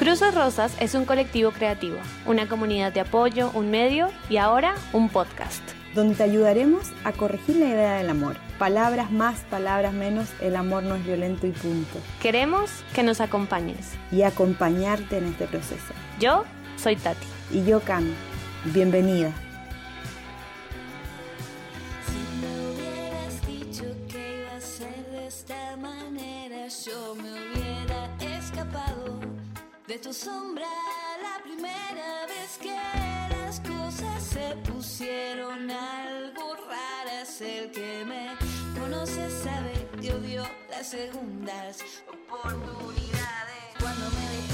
Cruces Rosas es un colectivo creativo, una comunidad de apoyo, un medio y ahora un podcast. Donde te ayudaremos a corregir la idea del amor. Palabras más, palabras menos, el amor no es violento y punto. Queremos que nos acompañes. Y acompañarte en este proceso. Yo soy Tati. Y yo Cami. Bienvenida. De tu sombra la primera vez que las cosas se pusieron algo raras. El que me conoce sabe que odio las segundas oportunidades. Cuando me plantar.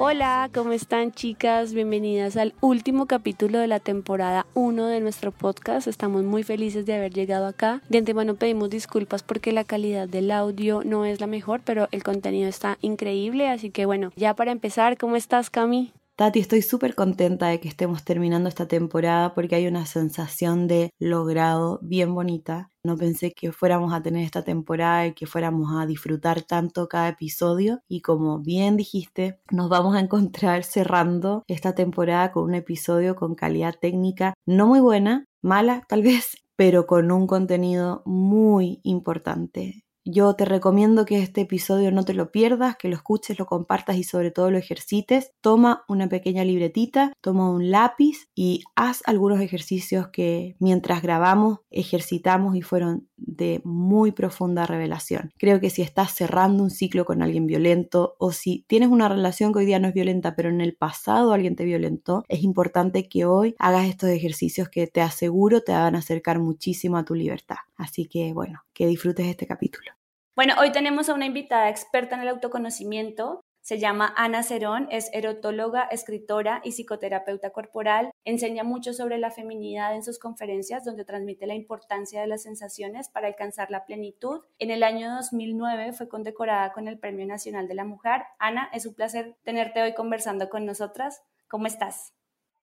Hola, ¿cómo están chicas? Bienvenidas al último capítulo de la temporada 1 de nuestro podcast. Estamos muy felices de haber llegado acá. De antemano pedimos disculpas porque la calidad del audio no es la mejor, pero el contenido está increíble. Así que bueno, ya para empezar, ¿cómo estás Cami? Tati, estoy súper contenta de que estemos terminando esta temporada porque hay una sensación de logrado bien bonita. No pensé que fuéramos a tener esta temporada y que fuéramos a disfrutar tanto cada episodio y como bien dijiste, nos vamos a encontrar cerrando esta temporada con un episodio con calidad técnica no muy buena, mala tal vez, pero con un contenido muy importante. Yo te recomiendo que este episodio no te lo pierdas, que lo escuches, lo compartas y sobre todo lo ejercites. Toma una pequeña libretita, toma un lápiz y haz algunos ejercicios que mientras grabamos ejercitamos y fueron de muy profunda revelación. Creo que si estás cerrando un ciclo con alguien violento o si tienes una relación que hoy día no es violenta pero en el pasado alguien te violentó, es importante que hoy hagas estos ejercicios que te aseguro te van a acercar muchísimo a tu libertad. Así que bueno, que disfrutes este capítulo. Bueno, hoy tenemos a una invitada experta en el autoconocimiento. Se llama Ana Cerón, es erotóloga, escritora y psicoterapeuta corporal. Enseña mucho sobre la feminidad en sus conferencias, donde transmite la importancia de las sensaciones para alcanzar la plenitud. En el año 2009 fue condecorada con el Premio Nacional de la Mujer. Ana, es un placer tenerte hoy conversando con nosotras. ¿Cómo estás?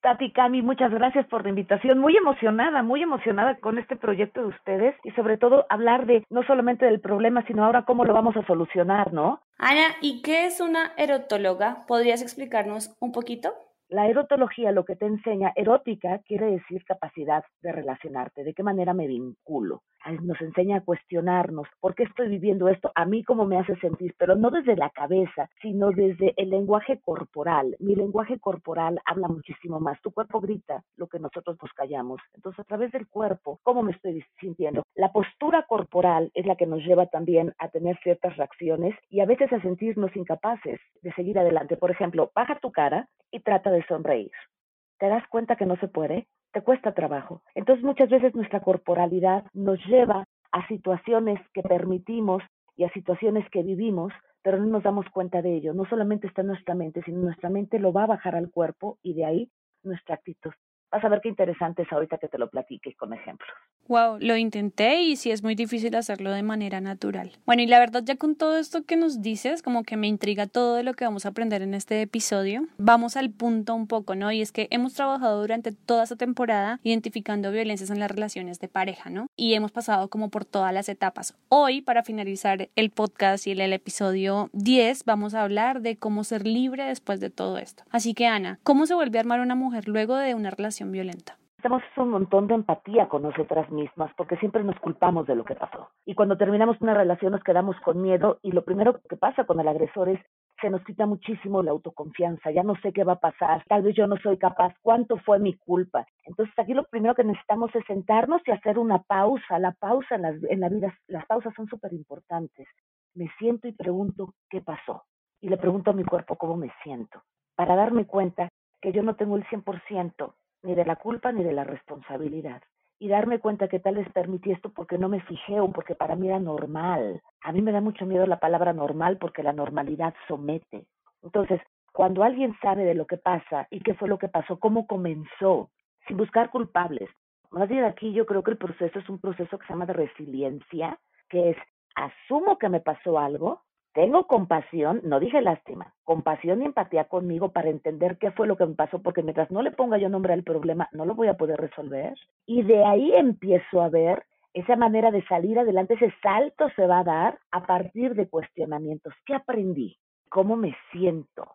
Tati Cami, muchas gracias por la invitación. Muy emocionada, muy emocionada con este proyecto de ustedes y sobre todo hablar de no solamente del problema, sino ahora cómo lo vamos a solucionar, ¿no? Ana, ¿y qué es una erotóloga? ¿Podrías explicarnos un poquito? La erotología lo que te enseña, erótica quiere decir capacidad de relacionarte, de qué manera me vinculo nos enseña a cuestionarnos, ¿por qué estoy viviendo esto? A mí cómo me hace sentir, pero no desde la cabeza, sino desde el lenguaje corporal. Mi lenguaje corporal habla muchísimo más. Tu cuerpo grita lo que nosotros nos callamos. Entonces, a través del cuerpo, ¿cómo me estoy sintiendo? La postura corporal es la que nos lleva también a tener ciertas reacciones y a veces a sentirnos incapaces de seguir adelante. Por ejemplo, baja tu cara y trata de sonreír. ¿Te das cuenta que no se puede? Te cuesta trabajo. Entonces muchas veces nuestra corporalidad nos lleva a situaciones que permitimos y a situaciones que vivimos, pero no nos damos cuenta de ello. No solamente está en nuestra mente, sino nuestra mente lo va a bajar al cuerpo y de ahí nuestra actitud. Vas a ver qué interesante es ahorita que te lo platiques con ejemplos. Wow, lo intenté y sí es muy difícil hacerlo de manera natural. Bueno, y la verdad ya con todo esto que nos dices, como que me intriga todo de lo que vamos a aprender en este episodio. Vamos al punto un poco, ¿no? Y es que hemos trabajado durante toda esta temporada identificando violencias en las relaciones de pareja, ¿no? Y hemos pasado como por todas las etapas. Hoy, para finalizar el podcast y el, el episodio 10, vamos a hablar de cómo ser libre después de todo esto. Así que, Ana, ¿cómo se vuelve a armar una mujer luego de una relación violenta? Tenemos un montón de empatía con nosotras mismas porque siempre nos culpamos de lo que pasó. Y cuando terminamos una relación nos quedamos con miedo y lo primero que pasa con el agresor es se nos quita muchísimo la autoconfianza, ya no sé qué va a pasar, tal vez yo no soy capaz, cuánto fue mi culpa. Entonces aquí lo primero que necesitamos es sentarnos y hacer una pausa. La pausa en, las, en la vida, las pausas son súper importantes. Me siento y pregunto qué pasó. Y le pregunto a mi cuerpo cómo me siento, para darme cuenta que yo no tengo el 100% ni de la culpa ni de la responsabilidad. Y darme cuenta que tal vez permití esto porque no me fijé o porque para mí era normal. A mí me da mucho miedo la palabra normal porque la normalidad somete. Entonces, cuando alguien sabe de lo que pasa y qué fue lo que pasó, cómo comenzó, sin buscar culpables. Más bien aquí yo creo que el proceso es un proceso que se llama de resiliencia, que es asumo que me pasó algo, tengo compasión, no dije lástima, compasión y empatía conmigo para entender qué fue lo que me pasó, porque mientras no le ponga yo nombre al problema, no lo voy a poder resolver. Y de ahí empiezo a ver esa manera de salir adelante, ese salto se va a dar a partir de cuestionamientos. ¿Qué aprendí? ¿Cómo me siento?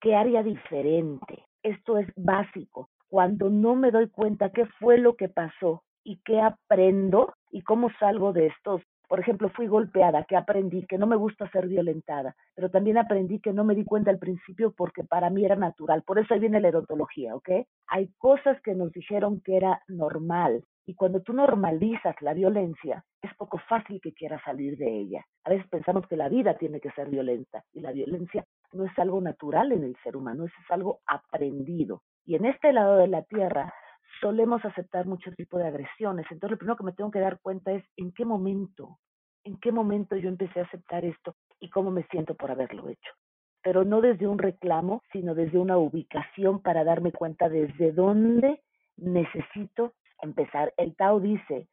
¿qué haría diferente? Esto es básico. Cuando no me doy cuenta qué fue lo que pasó y qué aprendo y cómo salgo de estos por ejemplo, fui golpeada, que aprendí que no me gusta ser violentada, pero también aprendí que no me di cuenta al principio porque para mí era natural. Por eso ahí viene la erontología, ¿ok? Hay cosas que nos dijeron que era normal. Y cuando tú normalizas la violencia, es poco fácil que quieras salir de ella. A veces pensamos que la vida tiene que ser violenta y la violencia no es algo natural en el ser humano, es algo aprendido. Y en este lado de la Tierra solemos aceptar mucho tipo de agresiones. Entonces, lo primero que me tengo que dar cuenta es en qué momento, en qué momento yo empecé a aceptar esto y cómo me siento por haberlo hecho. Pero no desde un reclamo, sino desde una ubicación para darme cuenta desde dónde necesito empezar. El Tao dice,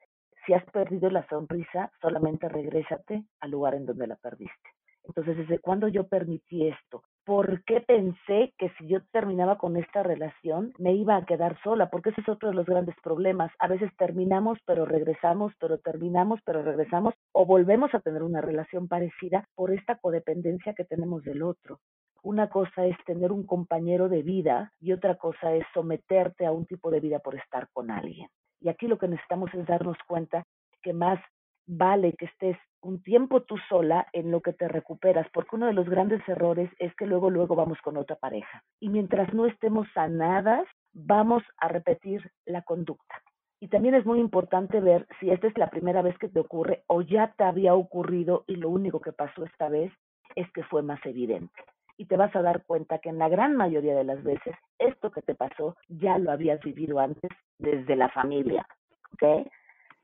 si has perdido la sonrisa, solamente regrésate al lugar en donde la perdiste. Entonces, ¿desde cuándo yo permití esto? ¿Por qué pensé que si yo terminaba con esta relación me iba a quedar sola? Porque ese es otro de los grandes problemas. A veces terminamos, pero regresamos, pero terminamos, pero regresamos, o volvemos a tener una relación parecida por esta codependencia que tenemos del otro. Una cosa es tener un compañero de vida y otra cosa es someterte a un tipo de vida por estar con alguien. Y aquí lo que necesitamos es darnos cuenta que más vale que estés un tiempo tú sola en lo que te recuperas, porque uno de los grandes errores es que luego, luego vamos con otra pareja. Y mientras no estemos sanadas, vamos a repetir la conducta. Y también es muy importante ver si esta es la primera vez que te ocurre o ya te había ocurrido y lo único que pasó esta vez es que fue más evidente. Y te vas a dar cuenta que en la gran mayoría de las veces esto que te pasó ya lo habías vivido antes desde la familia. ¿Ok?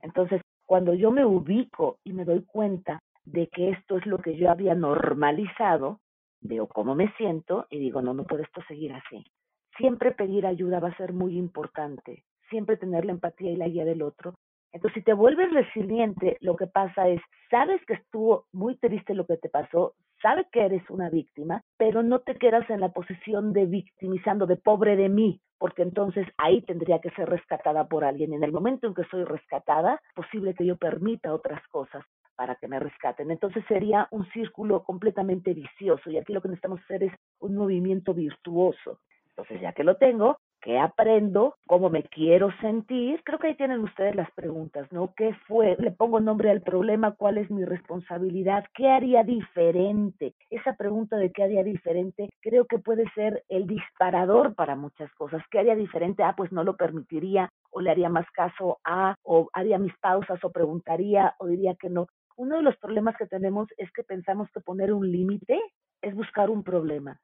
Entonces, cuando yo me ubico y me doy cuenta de que esto es lo que yo había normalizado, veo cómo me siento y digo, no, no puede esto seguir así. Siempre pedir ayuda va a ser muy importante, siempre tener la empatía y la guía del otro. Entonces, si te vuelves resiliente, lo que pasa es, sabes que estuvo muy triste lo que te pasó, sabes que eres una víctima, pero no te quedas en la posición de victimizando, de pobre de mí, porque entonces ahí tendría que ser rescatada por alguien. En el momento en que soy rescatada, posible que yo permita otras cosas para que me rescaten. Entonces sería un círculo completamente vicioso y aquí lo que necesitamos hacer es un movimiento virtuoso. Entonces ya que lo tengo, qué aprendo, cómo me quiero sentir. Creo que ahí tienen ustedes las preguntas, ¿no? ¿Qué fue? Le pongo nombre al problema, ¿cuál es mi responsabilidad? ¿Qué haría diferente? Esa pregunta de qué haría diferente creo que puede ser el disparador para muchas cosas. ¿Qué haría diferente? Ah, pues no lo permitiría o le haría más caso a o haría mis pausas o preguntaría o diría que no. Uno de los problemas que tenemos es que pensamos que poner un límite es buscar un problema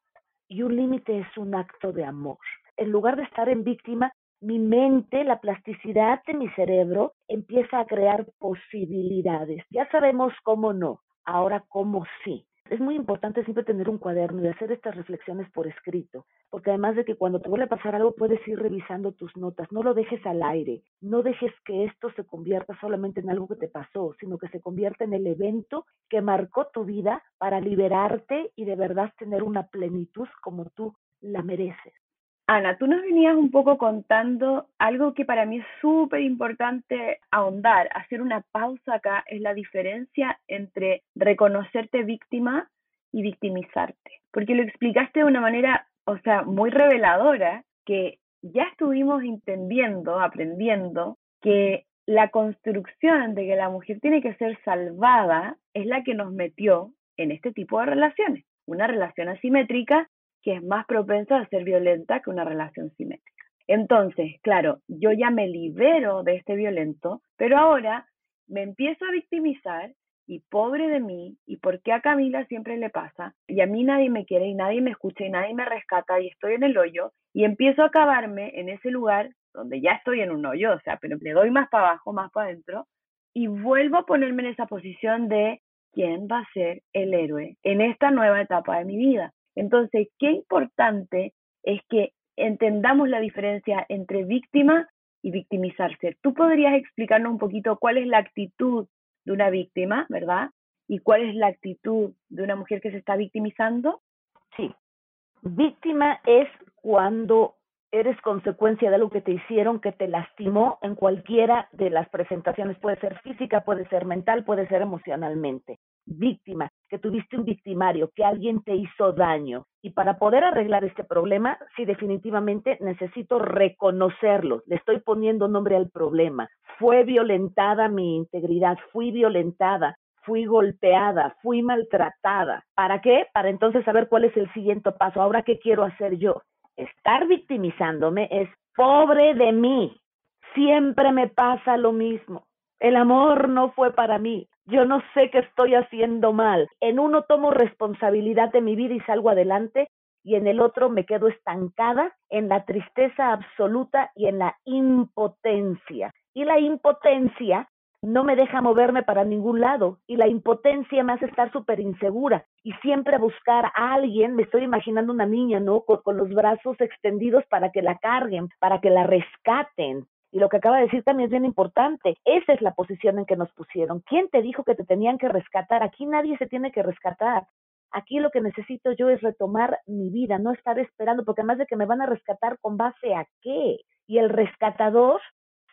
y un límite es un acto de amor en lugar de estar en víctima, mi mente, la plasticidad de mi cerebro empieza a crear posibilidades. Ya sabemos cómo no, ahora cómo sí. Es muy importante siempre tener un cuaderno y hacer estas reflexiones por escrito, porque además de que cuando te vuelve a pasar algo puedes ir revisando tus notas, no lo dejes al aire, no dejes que esto se convierta solamente en algo que te pasó, sino que se convierta en el evento que marcó tu vida para liberarte y de verdad tener una plenitud como tú la mereces. Ana, tú nos venías un poco contando algo que para mí es súper importante ahondar, hacer una pausa acá, es la diferencia entre reconocerte víctima y victimizarte. Porque lo explicaste de una manera, o sea, muy reveladora, que ya estuvimos entendiendo, aprendiendo, que la construcción de que la mujer tiene que ser salvada es la que nos metió en este tipo de relaciones. Una relación asimétrica que es más propensa a ser violenta que una relación simétrica. Entonces, claro, yo ya me libero de este violento, pero ahora me empiezo a victimizar y pobre de mí, y por qué a Camila siempre le pasa, y a mí nadie me quiere y nadie me escucha y nadie me rescata y estoy en el hoyo, y empiezo a acabarme en ese lugar donde ya estoy en un hoyo, o sea, pero le doy más para abajo, más para adentro, y vuelvo a ponerme en esa posición de quién va a ser el héroe en esta nueva etapa de mi vida. Entonces, qué importante es que entendamos la diferencia entre víctima y victimizarse. ¿Tú podrías explicarnos un poquito cuál es la actitud de una víctima, verdad? ¿Y cuál es la actitud de una mujer que se está victimizando? Sí. Víctima es cuando eres consecuencia de algo que te hicieron, que te lastimó en cualquiera de las presentaciones. Puede ser física, puede ser mental, puede ser emocionalmente. víctima, que tuviste un victimario, que alguien te hizo daño. Y para poder arreglar este problema, sí definitivamente necesito reconocerlo. Le estoy poniendo nombre al problema. Fue violentada mi integridad, fui violentada, fui golpeada, fui maltratada. ¿Para qué? Para entonces saber cuál es el siguiente paso. Ahora, ¿qué quiero hacer yo? Estar victimizándome es pobre de mí. Siempre me pasa lo mismo. El amor no fue para mí. Yo no sé qué estoy haciendo mal. En uno tomo responsabilidad de mi vida y salgo adelante y en el otro me quedo estancada en la tristeza absoluta y en la impotencia. Y la impotencia no me deja moverme para ningún lado y la impotencia me hace estar súper insegura y siempre buscar a alguien, me estoy imaginando una niña, ¿no? Con, los brazos extendidos para que la carguen, para que la rescaten, y lo que acaba de decir también es bien importante. Esa es la posición en que nos pusieron. ¿Quién te dijo que te tenían que rescatar? Aquí nadie se tiene que rescatar. Aquí lo que necesito yo es retomar mi vida, no estar esperando, porque además de que me van a rescatar con base a qué. Y el rescatador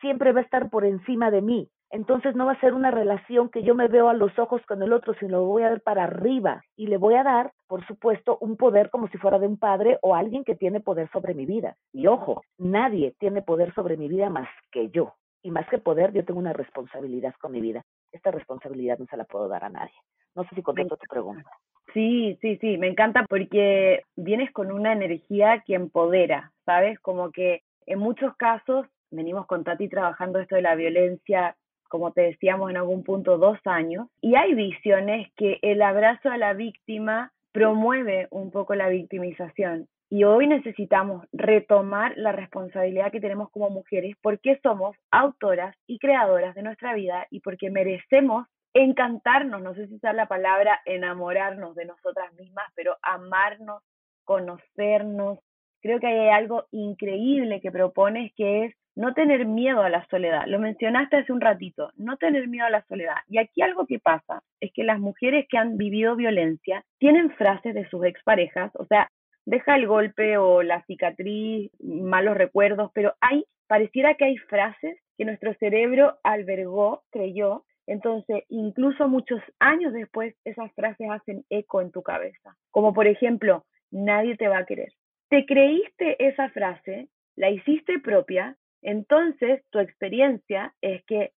siempre va a estar por encima de mí. Entonces no va a ser una relación que yo me veo a los ojos con el otro, sino lo voy a ver para arriba y le voy a dar, por supuesto, un poder como si fuera de un padre o alguien que tiene poder sobre mi vida. Y ojo, nadie tiene poder sobre mi vida más que yo. Y más que poder, yo tengo una responsabilidad con mi vida. Esta responsabilidad no se la puedo dar a nadie. No sé si contesto tu pregunta. Sí, sí, sí, me encanta porque vienes con una energía que empodera, ¿sabes? Como que en muchos casos venimos con Tati trabajando esto de la violencia como te decíamos en algún punto, dos años, y hay visiones que el abrazo a la víctima promueve un poco la victimización. Y hoy necesitamos retomar la responsabilidad que tenemos como mujeres porque somos autoras y creadoras de nuestra vida y porque merecemos encantarnos, no sé si usar la palabra enamorarnos de nosotras mismas, pero amarnos, conocernos. Creo que hay algo increíble que propones que es no tener miedo a la soledad. Lo mencionaste hace un ratito, no tener miedo a la soledad. Y aquí algo que pasa es que las mujeres que han vivido violencia tienen frases de sus exparejas, o sea, deja el golpe o la cicatriz, malos recuerdos, pero hay, pareciera que hay frases que nuestro cerebro albergó, creyó, entonces incluso muchos años después esas frases hacen eco en tu cabeza, como por ejemplo, nadie te va a querer. Te creíste esa frase, la hiciste propia entonces, tu experiencia es que,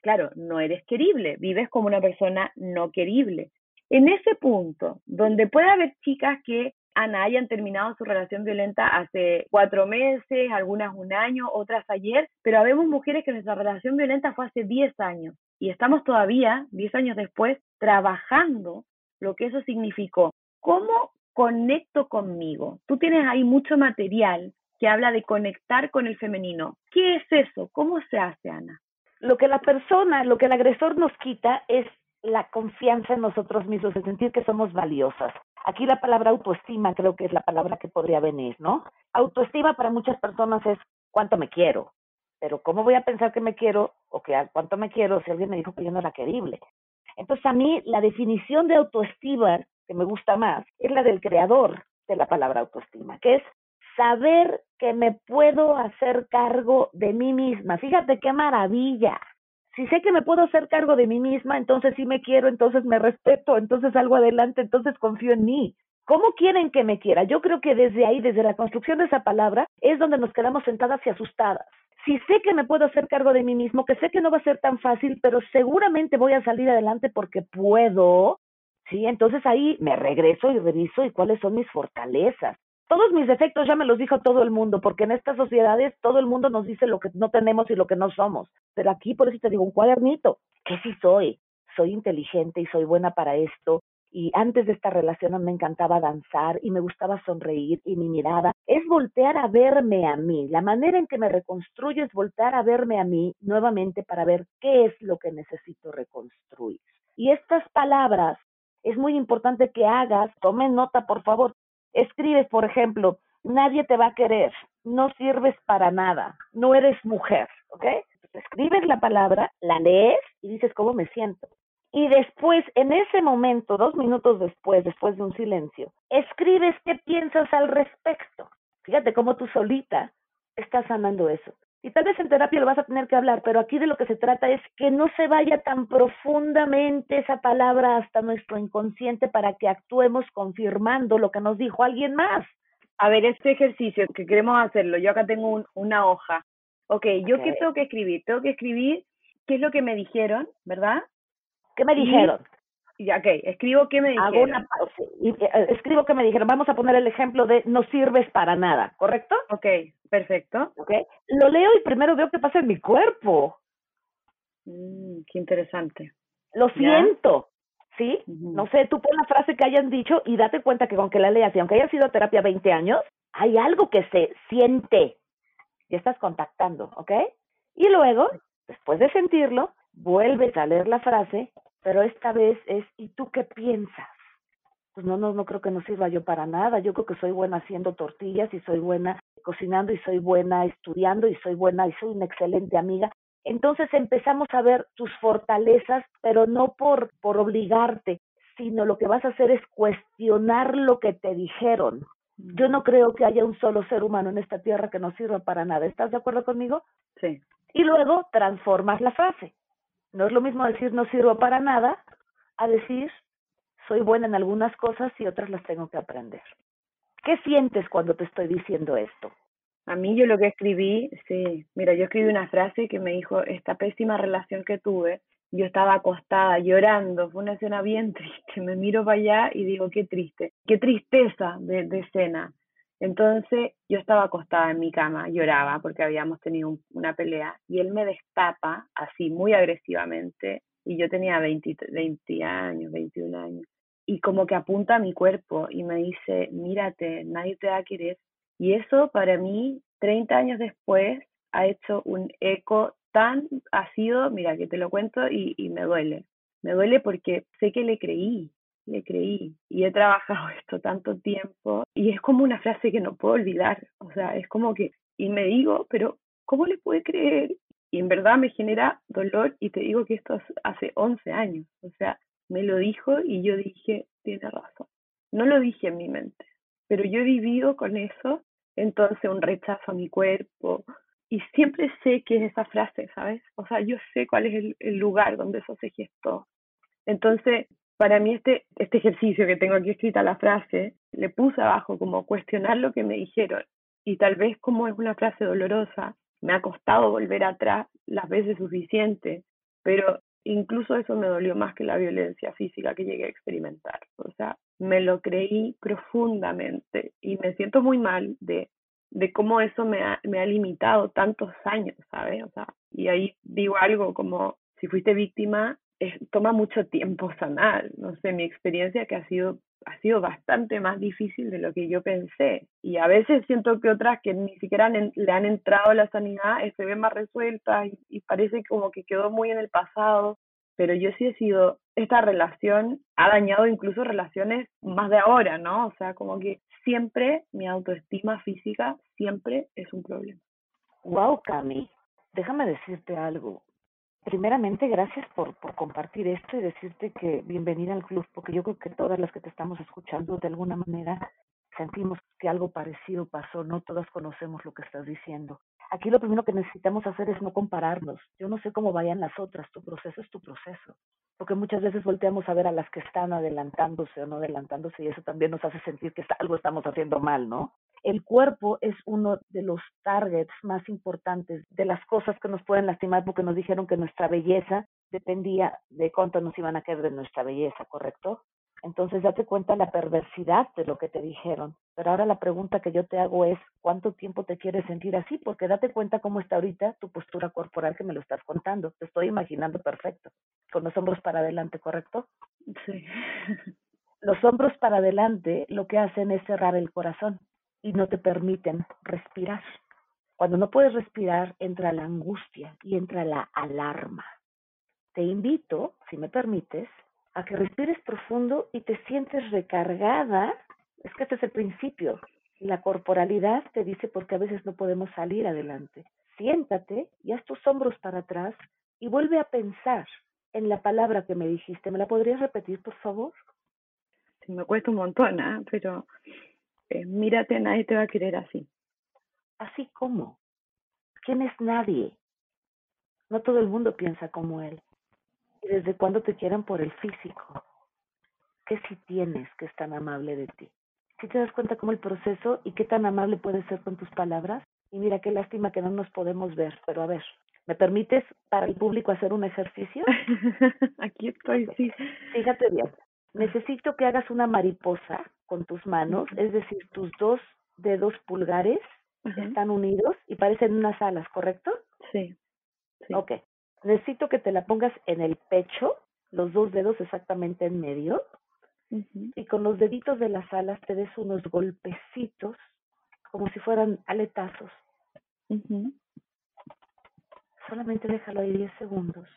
claro, no eres querible, vives como una persona no querible. En ese punto, donde puede haber chicas que Ana hayan terminado su relación violenta hace cuatro meses, algunas un año, otras ayer, pero habemos mujeres que nuestra relación violenta fue hace diez años y estamos todavía, diez años después, trabajando lo que eso significó. ¿Cómo conecto conmigo? Tú tienes ahí mucho material que habla de conectar con el femenino. ¿Qué es eso? ¿Cómo se hace, Ana? Lo que la persona, lo que el agresor nos quita es la confianza en nosotros mismos, el sentir que somos valiosas. Aquí la palabra autoestima creo que es la palabra que podría venir, ¿no? Autoestima para muchas personas es cuánto me quiero, pero ¿cómo voy a pensar que me quiero o que cuánto me quiero si alguien me dijo que yo no era querible? Entonces a mí la definición de autoestima que me gusta más es la del creador de la palabra autoestima, que es saber que me puedo hacer cargo de mí misma. Fíjate qué maravilla. Si sé que me puedo hacer cargo de mí misma, entonces sí me quiero, entonces me respeto, entonces salgo adelante, entonces confío en mí. ¿Cómo quieren que me quiera? Yo creo que desde ahí, desde la construcción de esa palabra, es donde nos quedamos sentadas y asustadas. Si sé que me puedo hacer cargo de mí mismo, que sé que no va a ser tan fácil, pero seguramente voy a salir adelante porque puedo, ¿sí? Entonces ahí me regreso y reviso y cuáles son mis fortalezas. Todos mis defectos ya me los dijo todo el mundo, porque en estas sociedades todo el mundo nos dice lo que no tenemos y lo que no somos. Pero aquí por eso te digo un cuadernito. ¿Qué sí soy? Soy inteligente y soy buena para esto. Y antes de esta relación me encantaba danzar y me gustaba sonreír y mi mirada es voltear a verme a mí. La manera en que me reconstruyo es voltear a verme a mí nuevamente para ver qué es lo que necesito reconstruir. Y estas palabras es muy importante que hagas, tomen nota por favor, escribes, por ejemplo, nadie te va a querer, no sirves para nada, no eres mujer, ¿ok? escribes la palabra, la lees y dices cómo me siento. Y después, en ese momento, dos minutos después, después de un silencio, escribes qué piensas al respecto. Fíjate cómo tú solita estás sanando eso. Y tal vez en terapia lo vas a tener que hablar, pero aquí de lo que se trata es que no se vaya tan profundamente esa palabra hasta nuestro inconsciente para que actuemos confirmando lo que nos dijo alguien más. A ver, este ejercicio que queremos hacerlo, yo acá tengo un- una hoja. Ok, ¿yo qué tengo que escribir? Tengo que escribir qué es lo que me dijeron, ¿verdad? ¿Qué me dijeron? Y, ok, escribo qué me dijeron. Hago una eh, escribo que me dijeron. Vamos a poner el ejemplo de no sirves para nada, ¿correcto? Ok, perfecto. ¿Ok? Lo leo y primero veo qué pasa en mi cuerpo. Mm, qué interesante. Lo Ya. siento, ¿sí? No sé, tú pon la frase que hayan dicho y date cuenta que aunque la leas y aunque hayas sido a terapia 20 años, hay algo que se siente. Ya estás contactando, ¿ok? Y luego, después de sentirlo, vuelves a leer la frase, pero esta vez es ¿y tú qué piensas? Pues no, no, no creo que no sirva yo para nada. Yo creo que soy buena haciendo tortillas y soy buena cocinando y soy buena estudiando y soy buena y soy una excelente amiga. Entonces empezamos a ver tus fortalezas, pero no por, por obligarte, sino lo que vas a hacer es cuestionar lo que te dijeron. Yo no creo que haya un solo ser humano en esta tierra que no sirva para nada. ¿Estás de acuerdo conmigo? Sí. Y luego transformas la frase. No es lo mismo decir no sirvo para nada a decir soy buena en algunas cosas y otras las tengo que aprender. ¿Qué sientes cuando te estoy diciendo esto? A mí yo lo que escribí, sí, mira, yo escribí una frase que me dijo, esta pésima relación que tuve, yo estaba acostada llorando, fue una escena bien triste, me miro para allá y digo, qué triste, qué tristeza de, de escena. Entonces yo estaba acostada en mi cama, lloraba porque habíamos tenido un- una pelea y él me destapa así muy agresivamente y yo tenía 20, 20 años, 21 años y como que apunta a mi cuerpo y me dice, mírate, nadie te va a querer. Y eso para mí, 30 años después, ha hecho un eco tan, ha sido, mira, que te lo cuento y me duele. Me duele porque sé que le creí, le creí y he trabajado esto tanto tiempo y es como una frase que no puedo olvidar. O sea, es como que, y me digo, pero ¿cómo le puede creer? Y en verdad me genera dolor y te digo que esto es hace 11 años. O sea, me lo dijo y yo dije, tiene razón. No lo dije en mi mente, pero yo he vivido con eso, entonces un rechazo a mi cuerpo. Y siempre sé que es esa frase, ¿sabes? O sea, yo sé cuál es el, el lugar donde eso se gestó. Entonces, para mí este, este ejercicio que tengo aquí escrita la frase, le puse abajo como cuestionar lo que me dijeron. Y tal vez como es una frase dolorosa, me ha costado volver atrás las veces suficientes, pero incluso eso me dolió más que la violencia física que llegué a experimentar. O sea, me lo creí profundamente y me siento muy mal de, de cómo eso me ha, me ha limitado tantos años, ¿sabes? O sea, y ahí digo algo como, si fuiste víctima, es, toma mucho tiempo sanar. No sé, mi experiencia que ha sido ha sido bastante más difícil de lo que yo pensé. Y a veces siento que otras que ni siquiera le han entrado a la sanidad eh, se ven más resueltas y, y parece como que quedó muy en el pasado. Pero yo sí he sido, esta relación ha dañado incluso relaciones más de ahora, ¿no? O sea, como que siempre mi autoestima física siempre es un problema. Wow, Cami, déjame decirte algo. Primeramente, gracias por, por compartir esto y decirte que bienvenida al club, porque yo creo que todas las que te estamos escuchando de alguna manera sentimos que algo parecido pasó, no todas conocemos lo que estás diciendo. Aquí lo primero que necesitamos hacer es no compararnos. Yo no sé cómo vayan las otras, tu proceso es tu proceso. Porque muchas veces volteamos a ver a las que están adelantándose o no adelantándose y eso también nos hace sentir que algo estamos haciendo mal, ¿no? El cuerpo es uno de los targets más importantes de las cosas que nos pueden lastimar porque nos dijeron que nuestra belleza dependía de cuánto nos iban a caer de nuestra belleza, ¿correcto? Entonces date cuenta la perversidad de lo que te dijeron. Pero ahora la pregunta que yo te hago es, ¿cuánto tiempo te quieres sentir así? Porque date cuenta cómo está ahorita tu postura corporal que me lo estás contando. Te estoy imaginando perfecto. Con los hombros para adelante, ¿correcto? Sí. Los hombros para adelante lo que hacen es cerrar el corazón y no te permiten respirar. Cuando no puedes respirar, entra la angustia y entra la alarma. Te invito, si me permites, a que respires profundo y te sientes recargada. Es que este es el principio. La corporalidad te dice porque a veces no podemos salir adelante. Siéntate y haz tus hombros para atrás y vuelve a pensar en la palabra que me dijiste. ¿Me la podrías repetir, por favor? Me cuesta un montón, ¿eh? pero eh, mírate, nadie te va a querer así. Así como. ¿Quién es nadie? No todo el mundo piensa como él. ¿Y desde cuándo te quieren por el físico? ¿Qué si tienes que es tan amable de ti? Si te das cuenta cómo el proceso y qué tan amable puedes ser con tus palabras? Y mira, qué lástima que no nos podemos ver, pero a ver, ¿me permites para el público hacer un ejercicio? Aquí estoy, sí. Fíjate bien, necesito que hagas una mariposa con tus manos, es decir, tus dos dedos pulgares están unidos y parecen unas alas, ¿correcto? Sí. sí. Ok. Necesito que te la pongas en el pecho, los dos dedos exactamente en medio, y con los deditos de las alas te des unos golpecitos, como si fueran aletazos. Solamente déjalo ahí 10 segundos.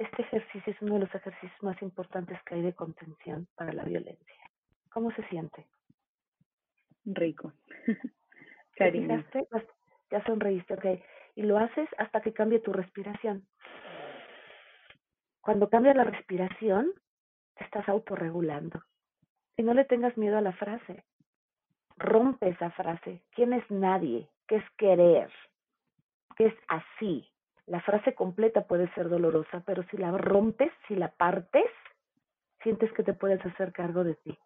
Este ejercicio es uno de los ejercicios más importantes que hay de contención para la violencia. ¿Cómo se siente? Rico. ¿Te Cariño. Vas- Ya sonreíste, ok. Y lo haces hasta que cambie tu respiración. Cuando cambia la respiración, te estás autorregulando. Y no le tengas miedo a la frase. Rompe esa frase. ¿Quién es nadie? ¿Qué es querer? ¿Qué es así? La frase completa puede ser dolorosa, pero si la rompes, si la partes, sientes que te puedes hacer cargo de ti.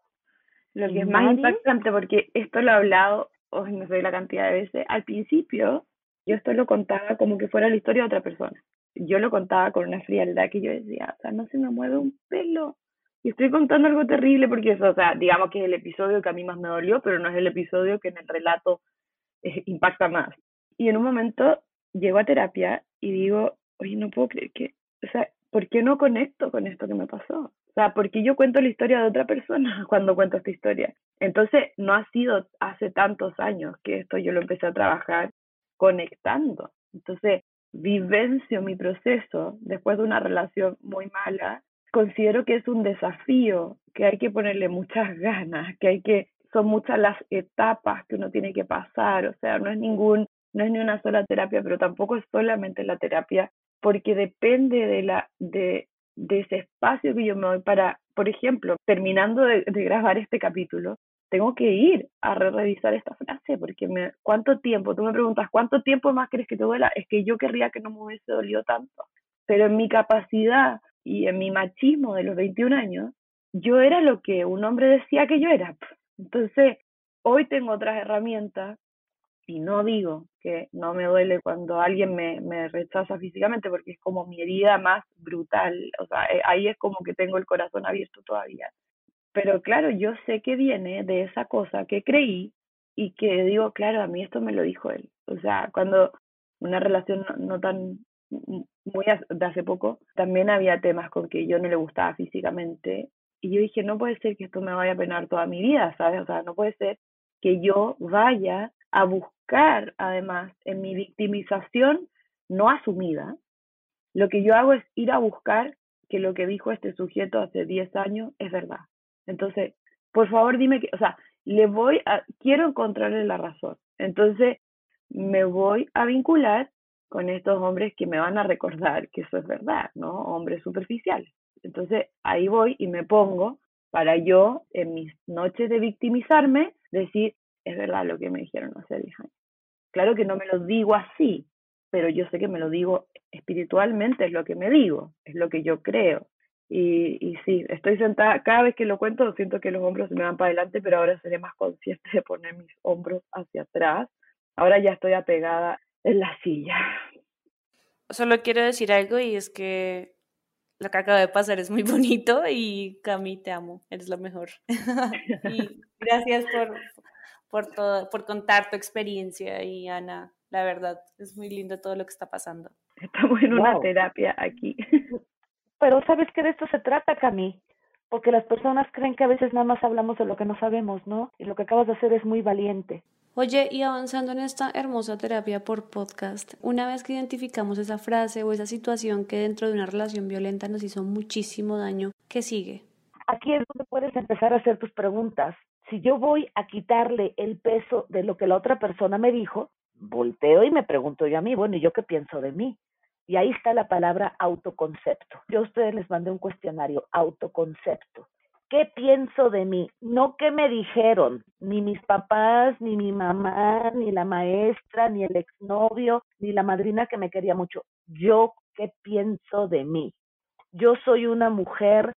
Lo que es más nadie- impactante, porque esto lo he hablado, hoy no sé la cantidad de veces, al principio yo esto lo contaba como que fuera la historia de otra persona. Yo lo contaba con una frialdad que yo decía, o sea, no se me mueve un pelo. Y estoy contando algo terrible porque eso, o sea, digamos que es el episodio que a mí más me dolió, pero no es el episodio que en el relato eh, impacta más. Y en un momento llego a terapia y digo, oye, no puedo creer que, o sea, ¿por qué no conecto con esto que me pasó? O sea, porque yo cuento la historia de otra persona cuando cuento esta historia. Entonces, no ha sido hace tantos años que esto yo lo empecé a trabajar conectando. Entonces, vivencio mi proceso después de una relación muy mala. Considero que es un desafío, que hay que ponerle muchas ganas, que hay que, son muchas las etapas que uno tiene que pasar. O sea, no es ningún, no es ni una sola terapia, pero tampoco es solamente la terapia, porque depende de la, de, de ese espacio que yo me doy para, por ejemplo, terminando de, grabar este capítulo, tengo que ir a re- revisar esta frase, porque me, ¿cuánto tiempo? Tú me preguntas, ¿cuánto tiempo más crees que te duela? Es que yo querría que no me hubiese dolido tanto, pero en mi capacidad y en mi machismo de los 21 años, yo era lo que un hombre decía que yo era. Entonces, hoy tengo otras herramientas y no digo que no me duele cuando alguien me, me rechaza físicamente porque es como mi herida más brutal, o sea, eh, ahí es como que tengo el corazón abierto todavía. Pero claro, yo sé que viene de esa cosa que creí y que digo, claro, a mí esto me lo dijo él. O sea, cuando una relación no, no tan m- muy de hace poco, también había temas con que yo no le gustaba físicamente y yo dije, no puede ser que esto me vaya a penar toda mi vida, ¿sabes? O sea, no puede ser que yo vaya a buscar, además, en mi victimización no asumida, lo que yo hago es ir a buscar que lo que dijo este sujeto hace 10 años es verdad. Entonces, por favor, dime que, o sea, le voy a, quiero encontrarle la razón. Entonces, me voy a vincular con estos hombres que me van a recordar que eso es verdad, ¿no? Hombres superficiales. Entonces, ahí voy y me pongo para yo, en mis noches de victimizarme, decir, es verdad lo que me dijeron hace 10 años. Claro que no me lo digo así, pero yo sé que me lo digo espiritualmente, es lo que me digo, es lo que yo creo. Y, y sí, estoy sentada, cada vez que lo cuento siento que los hombros se me van para adelante, pero ahora seré más consciente de poner mis hombros hacia atrás. Ahora ya estoy apegada en la silla. Solo quiero decir algo y es que lo que acaba de pasar es muy bonito y Cami, te amo, eres lo mejor. y gracias por, por todo, por contar tu experiencia y Ana, la verdad, es muy lindo todo lo que está pasando. Estamos en una Wow. terapia aquí. Pero sabes que de esto se trata, Cami, porque las personas creen que a veces nada más hablamos de lo que no sabemos, ¿no? Y lo que acabas de hacer es muy valiente. Oye, y avanzando en esta hermosa terapia por podcast, una vez que identificamos esa frase o esa situación que dentro de una relación violenta nos hizo muchísimo daño, ¿qué sigue? Aquí es donde puedes empezar a hacer tus preguntas. Si yo voy a quitarle el peso de lo que la otra persona me dijo, volteo y me pregunto yo a mí, bueno, ¿y yo qué pienso de mí? Y ahí está la palabra autoconcepto. Yo a ustedes les mandé un cuestionario, autoconcepto. ¿Qué pienso de mí? No qué me dijeron, ni mis papás, ni mi mamá, ni la maestra, ni el exnovio, ni la madrina que me quería mucho. Yo qué pienso de mí. Yo soy una mujer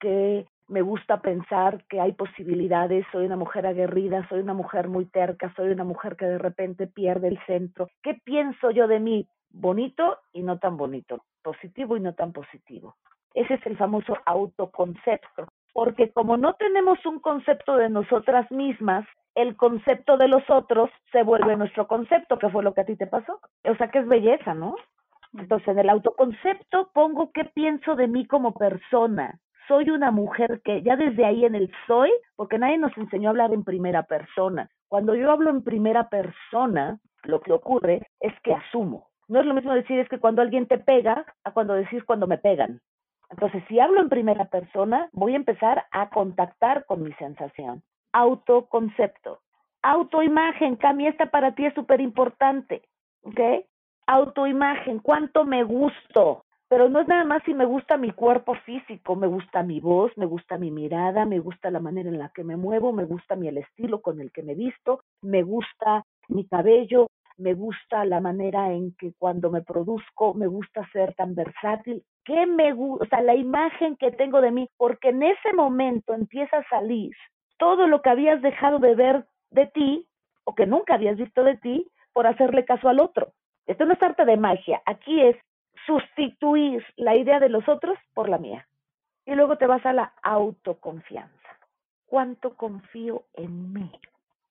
que me gusta pensar que hay posibilidades, soy una mujer aguerrida, soy una mujer muy terca, soy una mujer que de repente pierde el centro. ¿Qué pienso yo de mí? Bonito y no tan bonito, positivo y no tan positivo. Ese es el famoso autoconcepto, porque como no tenemos un concepto de nosotras mismas, el concepto de los otros se vuelve nuestro concepto, que fue lo que a ti te pasó. O sea que es belleza, ¿no? Entonces, en el autoconcepto pongo qué pienso de mí como persona, soy una mujer que ya desde ahí en el soy, porque nadie nos enseñó a hablar en primera persona. Cuando yo hablo en primera persona, lo que ocurre es que asumo. No es lo mismo decir es que cuando alguien te pega a cuando decir cuando me pegan. Entonces, si hablo en primera persona, voy a empezar a contactar con mi sensación. Autoconcepto. Autoimagen, Cami, esta para ti es súper importante. ¿Ok? Autoimagen, ¿cuánto me gusto? Pero no es nada más si me gusta mi cuerpo físico, me gusta mi voz, me gusta mi mirada, me gusta la manera en la que me muevo, me gusta mi el estilo con el que me visto, me gusta mi cabello, me gusta la manera en que cuando me produzco, me gusta ser tan versátil. ¿Qué me gusta? La imagen que tengo de mí, porque en ese momento empieza a salir todo lo que habías dejado de ver de ti o que nunca habías visto de ti por hacerle caso al otro. Esto no es arte de magia, aquí es sustituir la idea de los otros por la mía. Y luego te vas a la autoconfianza. ¿Cuánto confío en mí?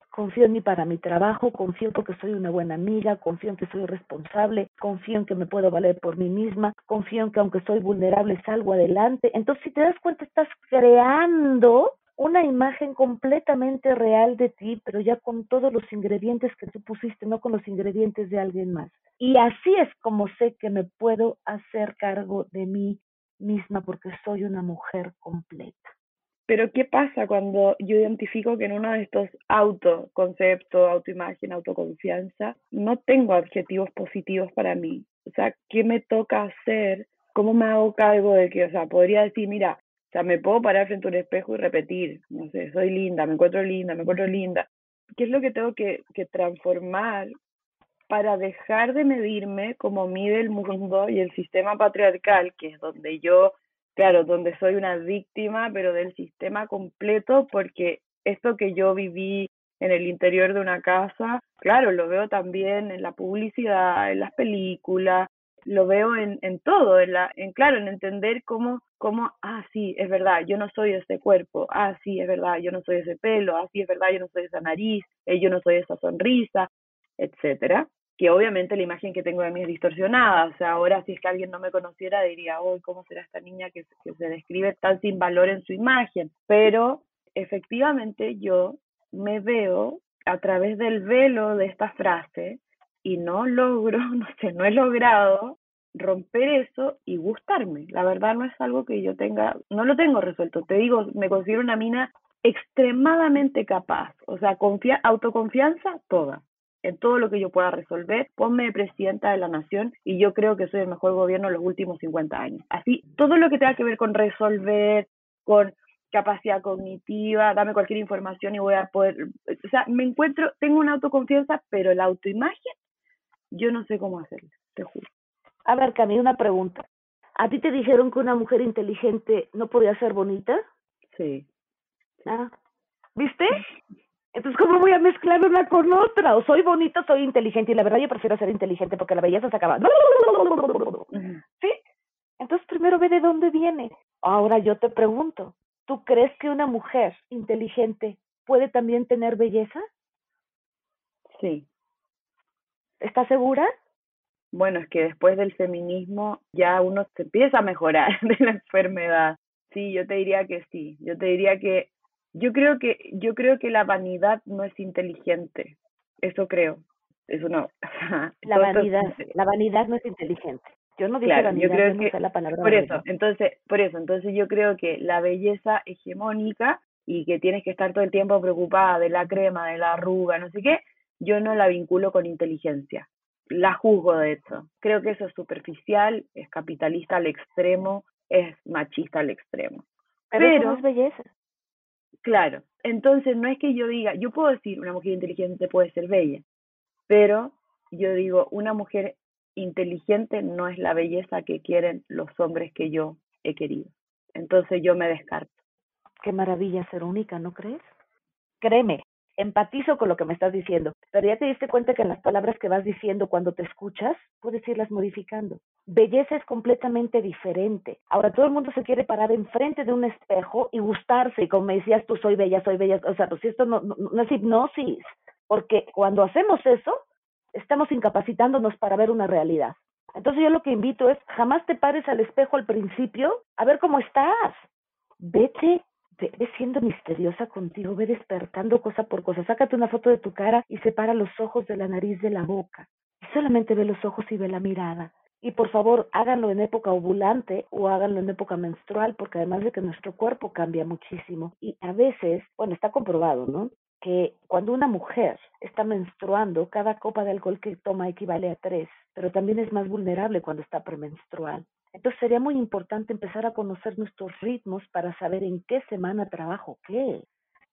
Confío en mí para mi trabajo, confío en que soy una buena amiga, confío en que soy responsable, confío en que me puedo valer por mí misma, confío en que aunque soy vulnerable salgo adelante. Entonces, si te das cuenta, estás creando una imagen completamente real de ti, pero ya con todos los ingredientes que tú pusiste, no con los ingredientes de alguien más. Y así es como sé que me puedo hacer cargo de mí misma porque soy una mujer completa. Pero ¿qué pasa cuando yo identifico que en uno de estos autoconceptos, autoimagen, autoconfianza, no tengo adjetivos positivos para mí? O sea, ¿qué me toca hacer? ¿Cómo me hago cargo de que, o sea, podría decir, mira, o sea, me puedo parar frente a un espejo y repetir, no sé, soy linda, me encuentro linda, me encuentro linda. ¿Qué es lo que tengo que, que transformar para dejar de medirme como mide el mundo y el sistema patriarcal, que es donde yo, claro, donde soy una víctima, pero del sistema completo, porque esto que yo viví en el interior de una casa, claro, lo veo también en la publicidad, en las películas, lo veo en, en todo, en, la, en claro, en entender cómo, cómo, ah, sí, es verdad, yo no soy ese cuerpo, ah, sí, es verdad, yo no soy ese pelo, ah, sí, es verdad, yo no soy esa nariz, eh, yo no soy esa sonrisa, etcétera. Que obviamente la imagen que tengo de mí es distorsionada, o sea, ahora si es que alguien no me conociera diría, oh, ¿cómo será esta niña que, que se describe tan sin valor en su imagen? Pero efectivamente yo me veo a través del velo de esta frase y no logro, no sé, no he logrado romper eso y gustarme. La verdad no es algo que yo tenga, no lo tengo resuelto. Te digo, me considero una mina extremadamente capaz, o sea, confía, autoconfianza toda en todo lo que yo pueda resolver, ponme presidenta de la nación y yo creo que soy el mejor gobierno de los últimos 50 años. Así, todo lo que tenga que ver con resolver, con capacidad cognitiva, dame cualquier información y voy a poder, o sea, me encuentro, tengo una autoconfianza, pero la autoimagen yo no sé cómo hacerlo, te juro. A ver, Cami, una pregunta. ¿A ti te dijeron que una mujer inteligente no podía ser bonita? Sí. Ah, ¿viste? Entonces, ¿cómo voy a mezclar una con otra? O soy bonita, soy inteligente, y la verdad yo prefiero ser inteligente porque la belleza se acaba. ¿Sí? Entonces, primero ve de dónde viene. Ahora yo te pregunto, ¿tú crees que una mujer inteligente puede también tener belleza? Sí. ¿Estás segura? Bueno, es que después del feminismo ya uno se empieza a mejorar de la enfermedad. Sí, yo te diría que sí. Yo te diría que yo creo que yo creo que la vanidad no es inteligente. Eso creo. Eso no. La vanidad, la vanidad no es inteligente. Yo no dije Claro, vanidad, yo creo que la palabra por eso, entonces, por eso, entonces yo creo que la belleza hegemónica y que tienes que estar todo el tiempo preocupada de la crema, de la arruga, no sé qué, yo no la vinculo con inteligencia. La juzgo de hecho. Creo que eso es superficial, es capitalista al extremo, es machista al extremo. Pero, pero- es belleza. Claro, entonces no es que yo diga, yo puedo decir una mujer inteligente puede ser bella, pero yo digo, una mujer inteligente no es la belleza que quieren los hombres que yo he querido. Entonces yo me descarto. Qué maravilla ser única, ¿no crees? Créeme, empatizo con lo que me estás diciendo, pero ya te diste cuenta que en las palabras que vas diciendo cuando te escuchas, puedes irlas modificando. Belleza es completamente diferente. Ahora todo el mundo se quiere parar enfrente de un espejo y gustarse, y como me decías tú, soy bella, soy bella, o sea, pues esto no, no, es hipnosis, porque cuando hacemos eso, estamos incapacitándonos para ver una realidad. Entonces yo lo que invito es, jamás te pares al espejo al principio a ver cómo estás. Vete ve siendo misteriosa contigo, ve despertando cosa por cosa. Sácate una foto de tu cara y separa los ojos de la nariz de la boca. Y solamente ve los ojos y ve la mirada. Y por favor, háganlo en época ovulante o háganlo en época menstrual, porque además de que nuestro cuerpo cambia muchísimo. Y a veces, bueno, está comprobado, ¿no? Que cuando una mujer está menstruando, cada copa de alcohol que toma equivale a tres, pero también es más vulnerable cuando está premenstrual. Entonces sería muy importante empezar a conocer nuestros ritmos para saber en qué semana trabajo qué.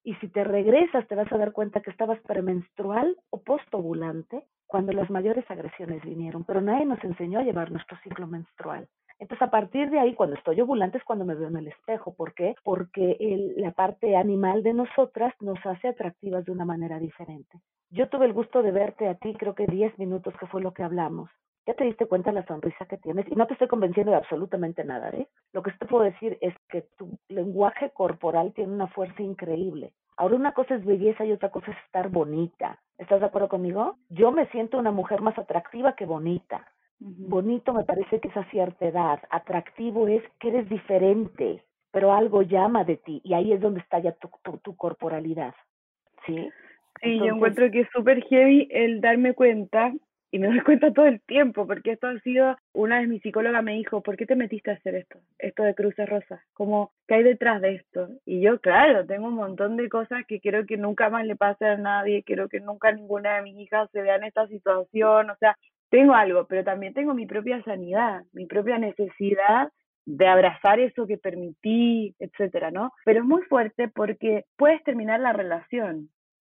Y si te regresas te vas a dar cuenta que estabas premenstrual o postovulante cuando las mayores agresiones vinieron, pero nadie nos enseñó a llevar nuestro ciclo menstrual. Entonces, a partir de ahí, cuando estoy ovulante es cuando me veo en el espejo. ¿Por qué? Porque el, la parte animal de nosotras nos hace atractivas de una manera diferente. Yo tuve el gusto de verte a ti, creo que 10 minutos, que fue lo que hablamos ya te diste cuenta la sonrisa que tienes y no te estoy convenciendo de absolutamente nada, ¿eh? Lo que te puedo decir es que tu lenguaje corporal tiene una fuerza increíble. Ahora una cosa es belleza y otra cosa es estar bonita. ¿Estás de acuerdo conmigo? Yo me siento una mujer más atractiva que bonita. Bonito me parece que es a cierta edad. Atractivo es que eres diferente, pero algo llama de ti y ahí es donde está ya tu, tu, corporalidad. ¿Sí? Sí, yo encuentro que es súper heavy el darme cuenta y me doy cuenta todo el tiempo, porque esto ha sido, una vez mi psicóloga me dijo, ¿por qué te metiste a hacer esto? Esto de cruces rosas, como, ¿qué hay detrás de esto? Y yo, claro, tengo un montón de cosas que quiero que nunca más le pase a nadie, quiero que nunca ninguna de mis hijas se vea en esta situación, o sea, tengo algo, pero también tengo mi propia sanidad, mi propia necesidad de abrazar eso que permití, etcétera, ¿no? Pero es muy fuerte porque puedes terminar la relación,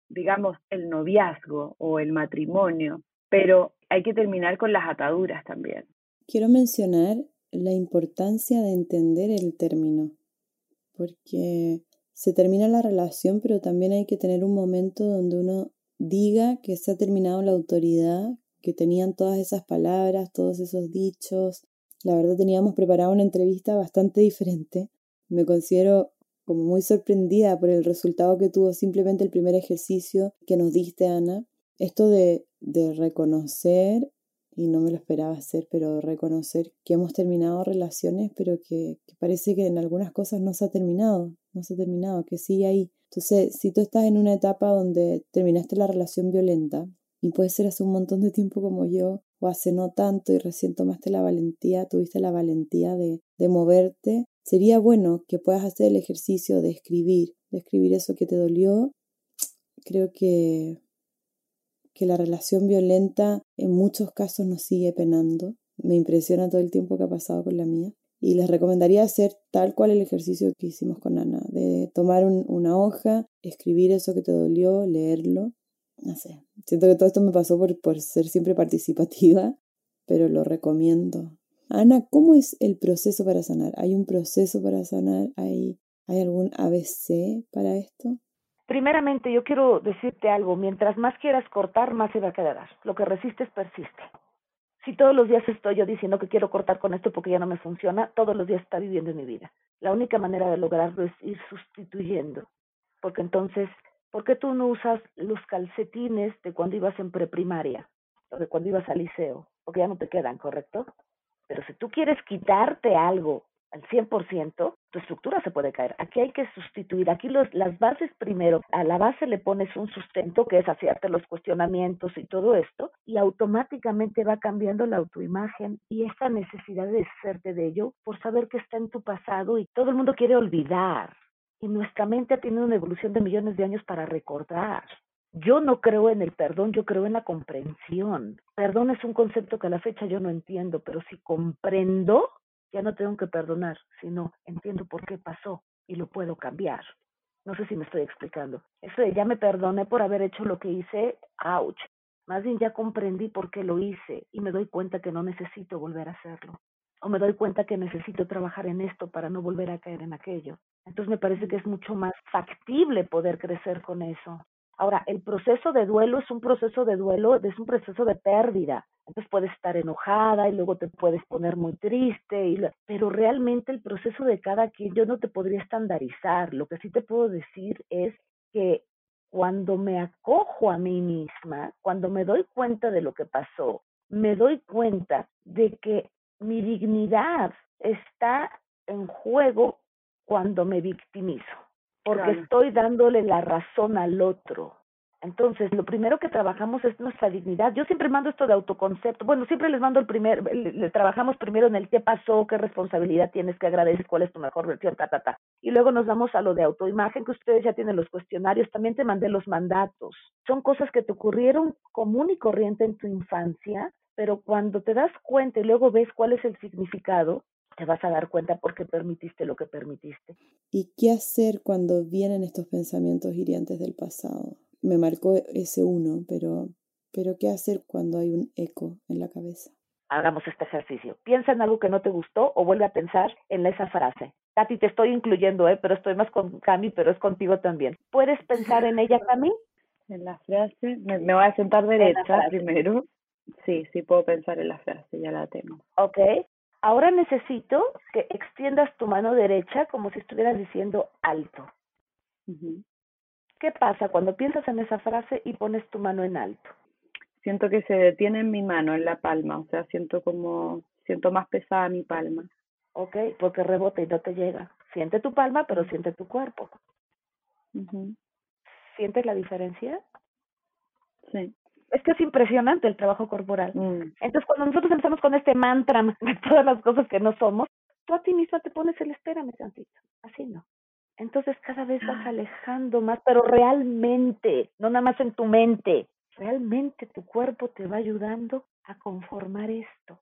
digamos, el noviazgo o el matrimonio, pero hay que terminar con las ataduras también. Quiero mencionar la importancia de entender el término, porque se termina la relación, pero también hay que tener un momento donde uno diga que se ha terminado la autoridad, que tenían todas esas palabras, todos esos dichos. La verdad teníamos preparado una entrevista bastante diferente. Me considero como muy sorprendida por el resultado que tuvo simplemente el primer ejercicio que nos diste, Ana. Esto de de reconocer, y no me lo esperaba hacer, pero reconocer que hemos terminado relaciones, pero que, parece que en algunas cosas no se ha terminado, no se ha terminado, que sigue ahí. Entonces, si tú estás en una etapa donde terminaste la relación violenta, y puede ser hace un montón de tiempo como yo, o hace no tanto y recién tomaste la valentía, tuviste la valentía de, de moverte, sería bueno que puedas hacer el ejercicio de escribir, de escribir eso que te dolió. Creo que que la relación violenta en muchos casos nos sigue penando. Me impresiona todo el tiempo que ha pasado con la mía. Y les recomendaría hacer tal cual el ejercicio que hicimos con Ana, de tomar una hoja, escribir eso que te dolió, leerlo. No sé, siento que todo esto me pasó por, por ser siempre participativa, pero lo recomiendo. Ana, ¿cómo es el proceso para sanar? ¿Hay un proceso para sanar? ¿Hay, ¿hay algún ABC para esto? Primeramente, yo quiero decirte algo, mientras más quieras cortar, más se va a quedar. Lo que resistes persiste. Si todos los días estoy yo diciendo que quiero cortar con esto porque ya no me funciona, todos los días está viviendo en mi vida. La única manera de lograrlo es ir sustituyendo. Porque entonces, ¿por qué tú no usas los calcetines de cuando ibas en preprimaria o de cuando ibas al liceo? Porque ya no te quedan, ¿correcto? Pero si tú quieres quitarte algo al 100%, tu estructura se puede caer. Aquí hay que sustituir, aquí las bases primero, a la base le pones un sustento que es hacerte los cuestionamientos y todo esto, y automáticamente va cambiando la autoimagen y esa necesidad de hacerte de ello por saber que está en tu pasado y todo el mundo quiere olvidar. Y nuestra mente ha tenido una evolución de millones de años para recordar. Yo no creo en el perdón, yo creo en la comprensión. Perdón es un concepto que a la fecha yo no entiendo, pero si comprendo, ya no tengo que perdonar, sino entiendo por qué pasó y lo puedo cambiar. No sé si me estoy explicando. Eso de ya me perdoné por haber hecho lo que hice, ouch. Más bien ya comprendí por qué lo hice y me doy cuenta que no necesito volver a hacerlo. O me doy cuenta que necesito trabajar en esto para no volver a caer en aquello. Entonces me parece que es mucho más factible poder crecer con eso. Ahora, el proceso de duelo es un proceso de duelo, es un proceso de pérdida. Entonces puedes estar enojada y luego te puedes poner muy triste, y pero realmente el proceso de cada quien yo no te podría estandarizar. Lo que sí te puedo decir es que cuando me acojo a mí misma, cuando me doy cuenta de lo que pasó, me doy cuenta de que mi dignidad está en juego cuando me victimizo, porque estoy dándole la razón al otro. Entonces, lo primero que trabajamos es nuestra dignidad. Yo siempre mando esto de autoconcepto. Bueno, siempre les mando el primer, le, trabajamos primero en el qué pasó, qué responsabilidad tienes, que agradecer, cuál es tu mejor versión, ta, ta, ta. Y luego nos vamos a lo de autoimagen, que ustedes ya tienen los cuestionarios. También te mandé los mandatos. Son cosas que te ocurrieron común y corriente en tu infancia, pero cuando te das cuenta y luego ves cuál es el significado, te vas a dar cuenta por qué permitiste lo que permitiste. ¿Y qué hacer cuando vienen estos pensamientos hirientes del pasado? Me marcó ese uno, pero, pero ¿qué hacer cuando hay un eco en la cabeza? Hagamos este ejercicio. Piensa en algo que no te gustó o vuelve a pensar en esa frase. Katy, te estoy incluyendo, ¿eh? pero estoy más con Cami, pero es contigo también. ¿Puedes pensar en ella, Cami? En la frase, me, me voy a sentar derecha primero. Sí, sí puedo pensar en la frase, ya la tengo. Ok, Ahora necesito que extiendas tu mano derecha como si estuvieras diciendo alto. ¿Qué pasa cuando piensas en esa frase y pones tu mano en alto? Siento que se detiene en mi mano, en la palma, o sea, siento como, siento más pesada mi palma. Ok, porque rebota y no te llega. Siente tu palma, pero siente tu cuerpo. ¿Sientes la diferencia? Sí es que es impresionante el trabajo corporal. Mm. Entonces, cuando nosotros empezamos con este mantra de todas las cosas que no somos, tú a ti misma te pones el espérame tantito, así no. Entonces cada vez vas ah. alejando más, pero realmente, no nada más en tu mente, realmente tu cuerpo te va ayudando a conformar esto.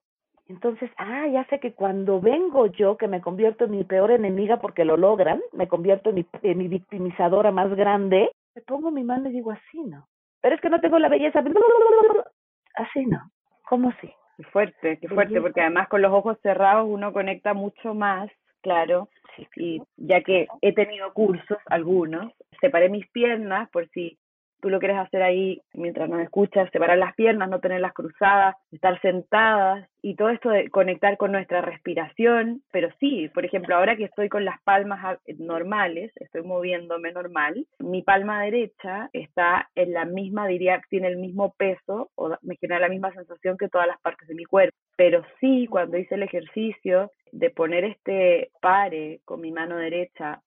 Entonces, ah, ya sé que cuando vengo yo, que me convierto en mi peor enemiga porque lo logran, me convierto en mi, en mi victimizadora más grande, me pongo mi mano y digo así, ¿no? Pero es que no tengo la belleza. Así no, ¿cómo sí? Qué fuerte, qué fuerte, porque además con los ojos cerrados uno conecta mucho más, claro, y ya que he tenido cursos, algunos, separé mis piernas por si tú lo quieres hacer ahí mientras nos escuchas, separar las piernas, no tenerlas cruzadas, estar sentadas y todo esto de conectar con nuestra respiración, pero sí, por ejemplo, ahora que estoy con las palmas normales, estoy moviéndome normal, mi palma derecha está en la misma, diría tiene el mismo peso o me genera la misma sensación que todas las partes de mi cuerpo, pero sí, cuando hice el ejercicio de poner este pare con mi mano derecha,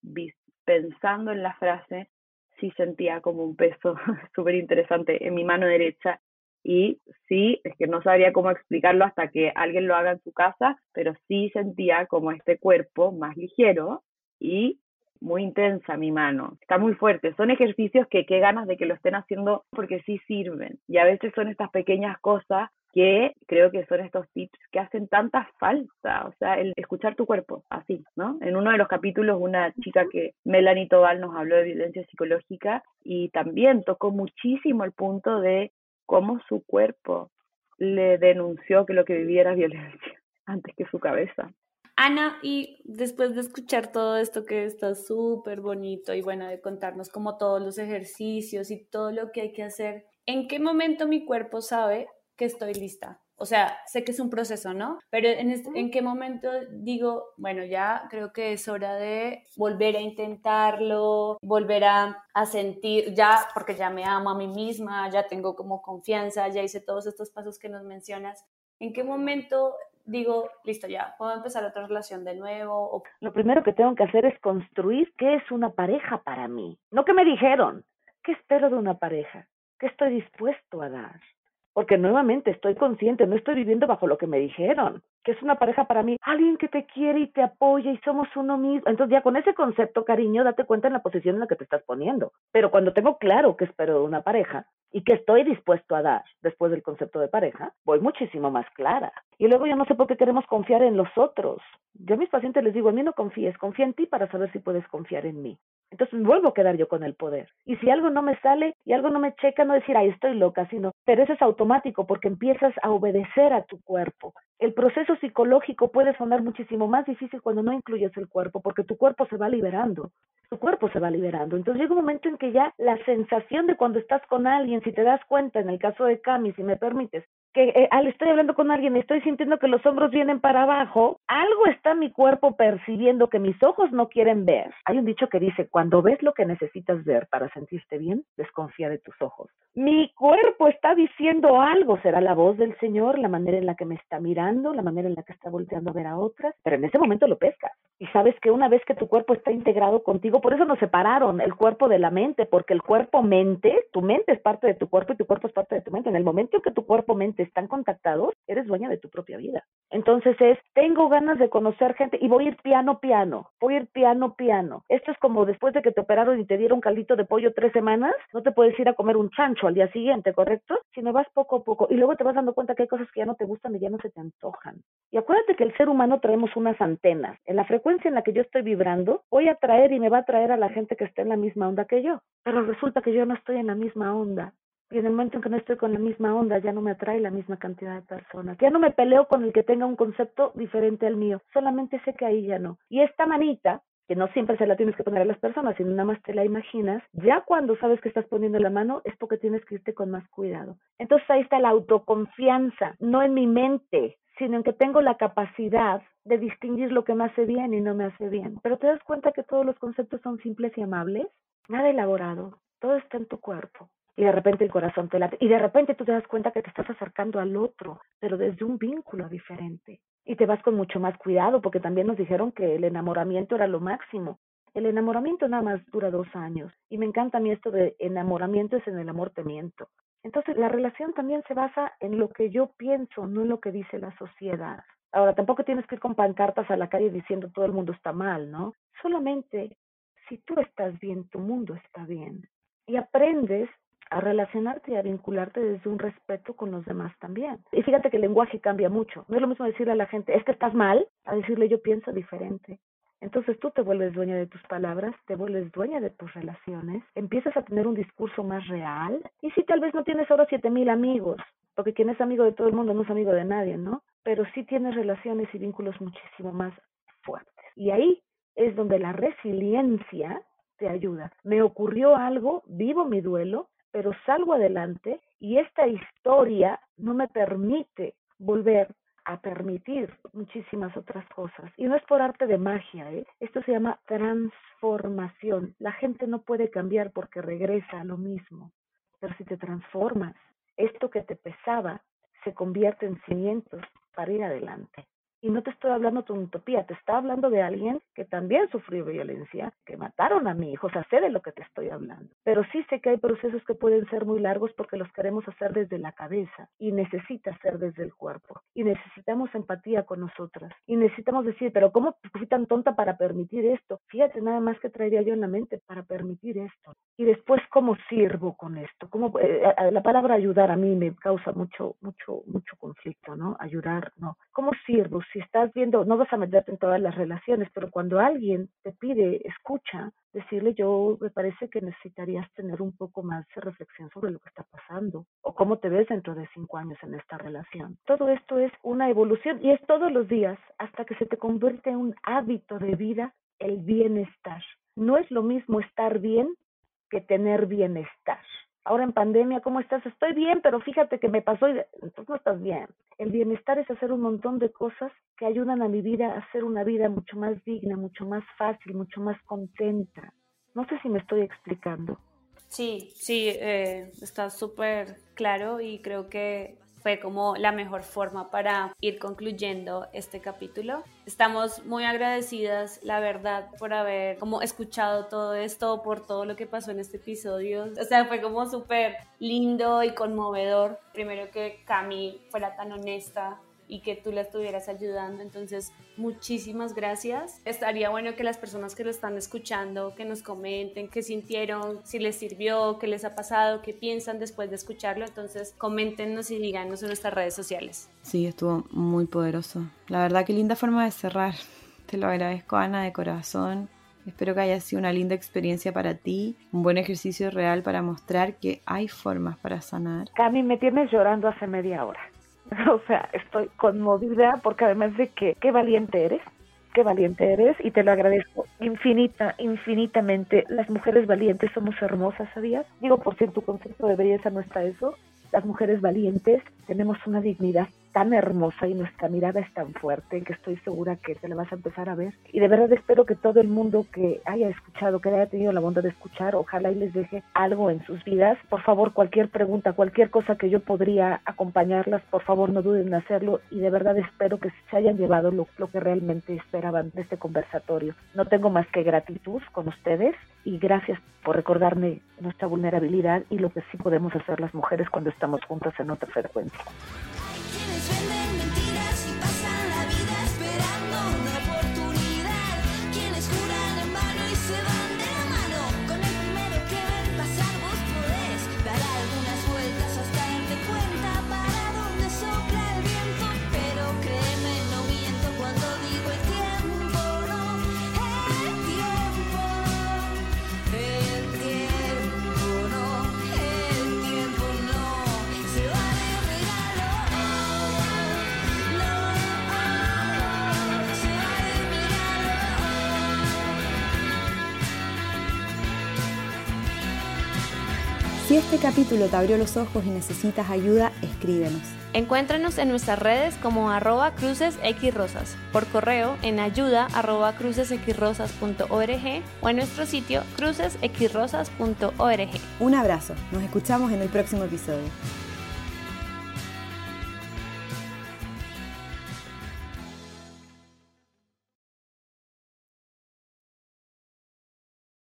pensando en la frase, sí sentía como un peso súper interesante en mi mano derecha y sí, es que no sabría cómo explicarlo hasta que alguien lo haga en su casa, pero sí sentía como este cuerpo más ligero y muy intensa mi mano. Está muy fuerte. Son ejercicios que qué ganas de que lo estén haciendo porque sí sirven. Y a veces son estas pequeñas cosas que creo que son estos tips que hacen tanta falta, o sea, el escuchar tu cuerpo, así, ¿no? En uno de los capítulos una chica que Melanie Tobal nos habló de violencia psicológica y también tocó muchísimo el punto de cómo su cuerpo le denunció que lo que vivía era violencia antes que su cabeza. Ana, y después de escuchar todo esto que está súper bonito y bueno, de contarnos como todos los ejercicios y todo lo que hay que hacer, ¿en qué momento mi cuerpo sabe que estoy lista. O sea, sé que es un proceso, ¿no? Pero en, en qué momento digo, bueno, ya creo que es hora de volver a intentarlo, volver a, a, sentir, ya, porque ya me amo a mí misma, ya tengo como confianza, ya hice todos estos pasos que nos mencionas. ¿En qué momento digo, listo, ya, puedo empezar otra relación de nuevo? Lo primero que tengo que hacer es construir qué es una pareja para mí. No que me dijeron, ¿qué espero de una pareja? ¿Qué estoy dispuesto a dar? Porque nuevamente estoy consciente, no estoy viviendo bajo lo que me dijeron. Que es una pareja para mí, alguien que te quiere y te apoya y somos uno mismo. Entonces ya con ese concepto, cariño, date cuenta en la posición en la que te estás poniendo. Pero cuando tengo claro que espero de una pareja y que estoy dispuesto a dar después del concepto de pareja, voy muchísimo más clara. Y luego yo no sé por qué queremos confiar en los otros. Yo a mis pacientes les digo, a mí no confíes, confía en ti para saber si puedes confiar en mí. Entonces vuelvo a quedar yo con el poder. Y si algo no me sale y algo no me checa, no decir, ay, estoy loca, sino, pero eso es automático porque empiezas a obedecer a tu cuerpo. El proceso psicológico puede sonar muchísimo más difícil cuando no incluyes el cuerpo, porque tu cuerpo se va liberando, tu cuerpo se va liberando. Entonces llega un momento en que ya la sensación de cuando estás con alguien, si te das cuenta, en el caso de Cami, si me permites, eh, al estoy hablando con alguien estoy sintiendo que los hombros vienen para abajo, algo está mi cuerpo percibiendo que mis ojos no quieren ver. Hay un dicho que dice, cuando ves lo que necesitas ver para sentirte bien, desconfía de tus ojos. Mi cuerpo está diciendo algo, será la voz del Señor, la manera en la que me está mirando, la manera en la que está volteando a ver a otras, pero en ese momento lo pescas. Y sabes que una vez que tu cuerpo está integrado contigo, por eso nos separaron el cuerpo de la mente, porque el cuerpo-mente, tu mente es parte de tu cuerpo y tu cuerpo es parte de tu mente. En el momento en que tu cuerpo-mente están contactados, eres dueña de tu propia vida. Entonces es, tengo ganas de conocer gente y voy a ir piano, piano, voy a ir piano, piano. Esto es como después de que te operaron y te dieron caldito de pollo tres semanas, no te puedes ir a comer un chancho al día siguiente, ¿correcto? Sino vas poco a poco y luego te vas dando cuenta que hay cosas que ya no te gustan y ya no se te antojan. Y acuérdate que el ser humano traemos unas antenas. En la frecuencia en la que yo estoy vibrando, voy a traer y me va a traer a la gente que está en la misma onda que yo. Pero resulta que yo no estoy en la misma onda. Y en el momento en que no estoy con la misma onda, ya no me atrae la misma cantidad de personas. Ya no me peleo con el que tenga un concepto diferente al mío. Solamente sé que ahí ya no. Y esta manita, que no siempre se la tienes que poner a las personas, sino nada más te la imaginas, ya cuando sabes que estás poniendo la mano es porque tienes que irte con más cuidado. Entonces ahí está la autoconfianza, no en mi mente, sino en que tengo la capacidad de distinguir lo que me hace bien y no me hace bien. Pero te das cuenta que todos los conceptos son simples y amables, nada elaborado, todo está en tu cuerpo y de repente el corazón te late y de repente tú te das cuenta que te estás acercando al otro, pero desde un vínculo diferente. Y te vas con mucho más cuidado porque también nos dijeron que el enamoramiento era lo máximo. El enamoramiento nada más dura dos años y me encanta a mí esto de enamoramiento es en el amor te miento. Entonces la relación también se basa en lo que yo pienso, no en lo que dice la sociedad. Ahora, tampoco tienes que ir con pancartas a la calle diciendo todo el mundo está mal, ¿no? Solamente si tú estás bien, tu mundo está bien. Y aprendes a relacionarte y a vincularte desde un respeto con los demás también. Y fíjate que el lenguaje cambia mucho. No es lo mismo decirle a la gente, es que estás mal, a decirle yo pienso diferente. Entonces tú te vuelves dueña de tus palabras, te vuelves dueña de tus relaciones, empiezas a tener un discurso más real. Y si tal vez no tienes ahora siete mil amigos, porque quien es amigo de todo el mundo no es amigo de nadie, ¿no? Pero sí tienes relaciones y vínculos muchísimo más fuertes. Y ahí es donde la resiliencia te ayuda. Me ocurrió algo, vivo mi duelo, pero salgo adelante y esta historia no me permite volver a permitir muchísimas otras cosas. Y no es por arte de magia, ¿eh? esto se llama transformación. La gente no puede cambiar porque regresa a lo mismo, pero si te transformas, esto que te pesaba se convierte en cimientos para ir adelante. Y no te estoy hablando de una utopía, te está hablando de alguien que también sufrió violencia, que mataron a mi hijo, o sea, sé de lo que te estoy hablando. Pero sí sé que hay procesos que pueden ser muy largos porque los queremos hacer desde la cabeza y necesita ser desde el cuerpo. Y necesitamos empatía con nosotras. Y necesitamos decir, pero ¿cómo fui tan tonta para permitir esto? Fíjate nada más que traería yo en la mente para permitir esto. Y después, ¿cómo sirvo con esto? ¿Cómo, eh, la palabra ayudar a mí me causa mucho, mucho, mucho conflicto, ¿no? Ayudar, no. ¿Cómo sirvo? Si estás viendo, no vas a meterte en todas las relaciones, pero cuando alguien te pide escucha, decirle yo me parece que necesitarías tener un poco más de reflexión sobre lo que está pasando o cómo te ves dentro de cinco años en esta relación. Todo esto es una evolución y es todos los días hasta que se te convierte en un hábito de vida el bienestar. No es lo mismo estar bien que tener bienestar ahora en pandemia, ¿cómo estás? Estoy bien, pero fíjate que me pasó y entonces no estás bien. El bienestar es hacer un montón de cosas que ayudan a mi vida a hacer una vida mucho más digna, mucho más fácil, mucho más contenta. No sé si me estoy explicando. Sí, sí, eh, está súper claro y creo que fue como la mejor forma para ir concluyendo este capítulo. Estamos muy agradecidas, la verdad, por haber como escuchado todo esto, por todo lo que pasó en este episodio. O sea, fue como súper lindo y conmovedor. Primero que Cami fuera tan honesta y que tú la estuvieras ayudando. Entonces, muchísimas gracias. Estaría bueno que las personas que lo están escuchando, que nos comenten qué sintieron, si les sirvió, qué les ha pasado, qué piensan después de escucharlo. Entonces, coméntenos y díganos en nuestras redes sociales. Sí, estuvo muy poderoso. La verdad, qué linda forma de cerrar. Te lo agradezco, Ana, de corazón. Espero que haya sido una linda experiencia para ti, un buen ejercicio real para mostrar que hay formas para sanar. Cami, me tienes llorando hace media hora. O sea, estoy conmovida porque además de que qué valiente eres, qué valiente eres y te lo agradezco infinita, infinitamente. Las mujeres valientes somos hermosas, ¿sabías? Digo, por si en tu concepto de belleza no está eso. Las mujeres valientes tenemos una dignidad tan hermosa y nuestra mirada es tan fuerte que estoy segura que te la vas a empezar a ver. Y de verdad espero que todo el mundo que haya escuchado, que haya tenido la bondad de escuchar, ojalá y les deje algo en sus vidas. Por favor, cualquier pregunta, cualquier cosa que yo podría acompañarlas, por favor no duden en hacerlo y de verdad espero que se hayan llevado lo, lo que realmente esperaban de este conversatorio. No tengo más que gratitud con ustedes y gracias por recordarme nuestra vulnerabilidad y lo que sí podemos hacer las mujeres cuando estamos juntas en otra frecuencia. Capítulo te abrió los ojos y necesitas ayuda, escríbenos. Encuéntranos en nuestras redes como arroba crucesxrosas, por correo en ayuda arroba crucesxrosas.org o en nuestro sitio crucesxrosas.org. Un abrazo, nos escuchamos en el próximo episodio.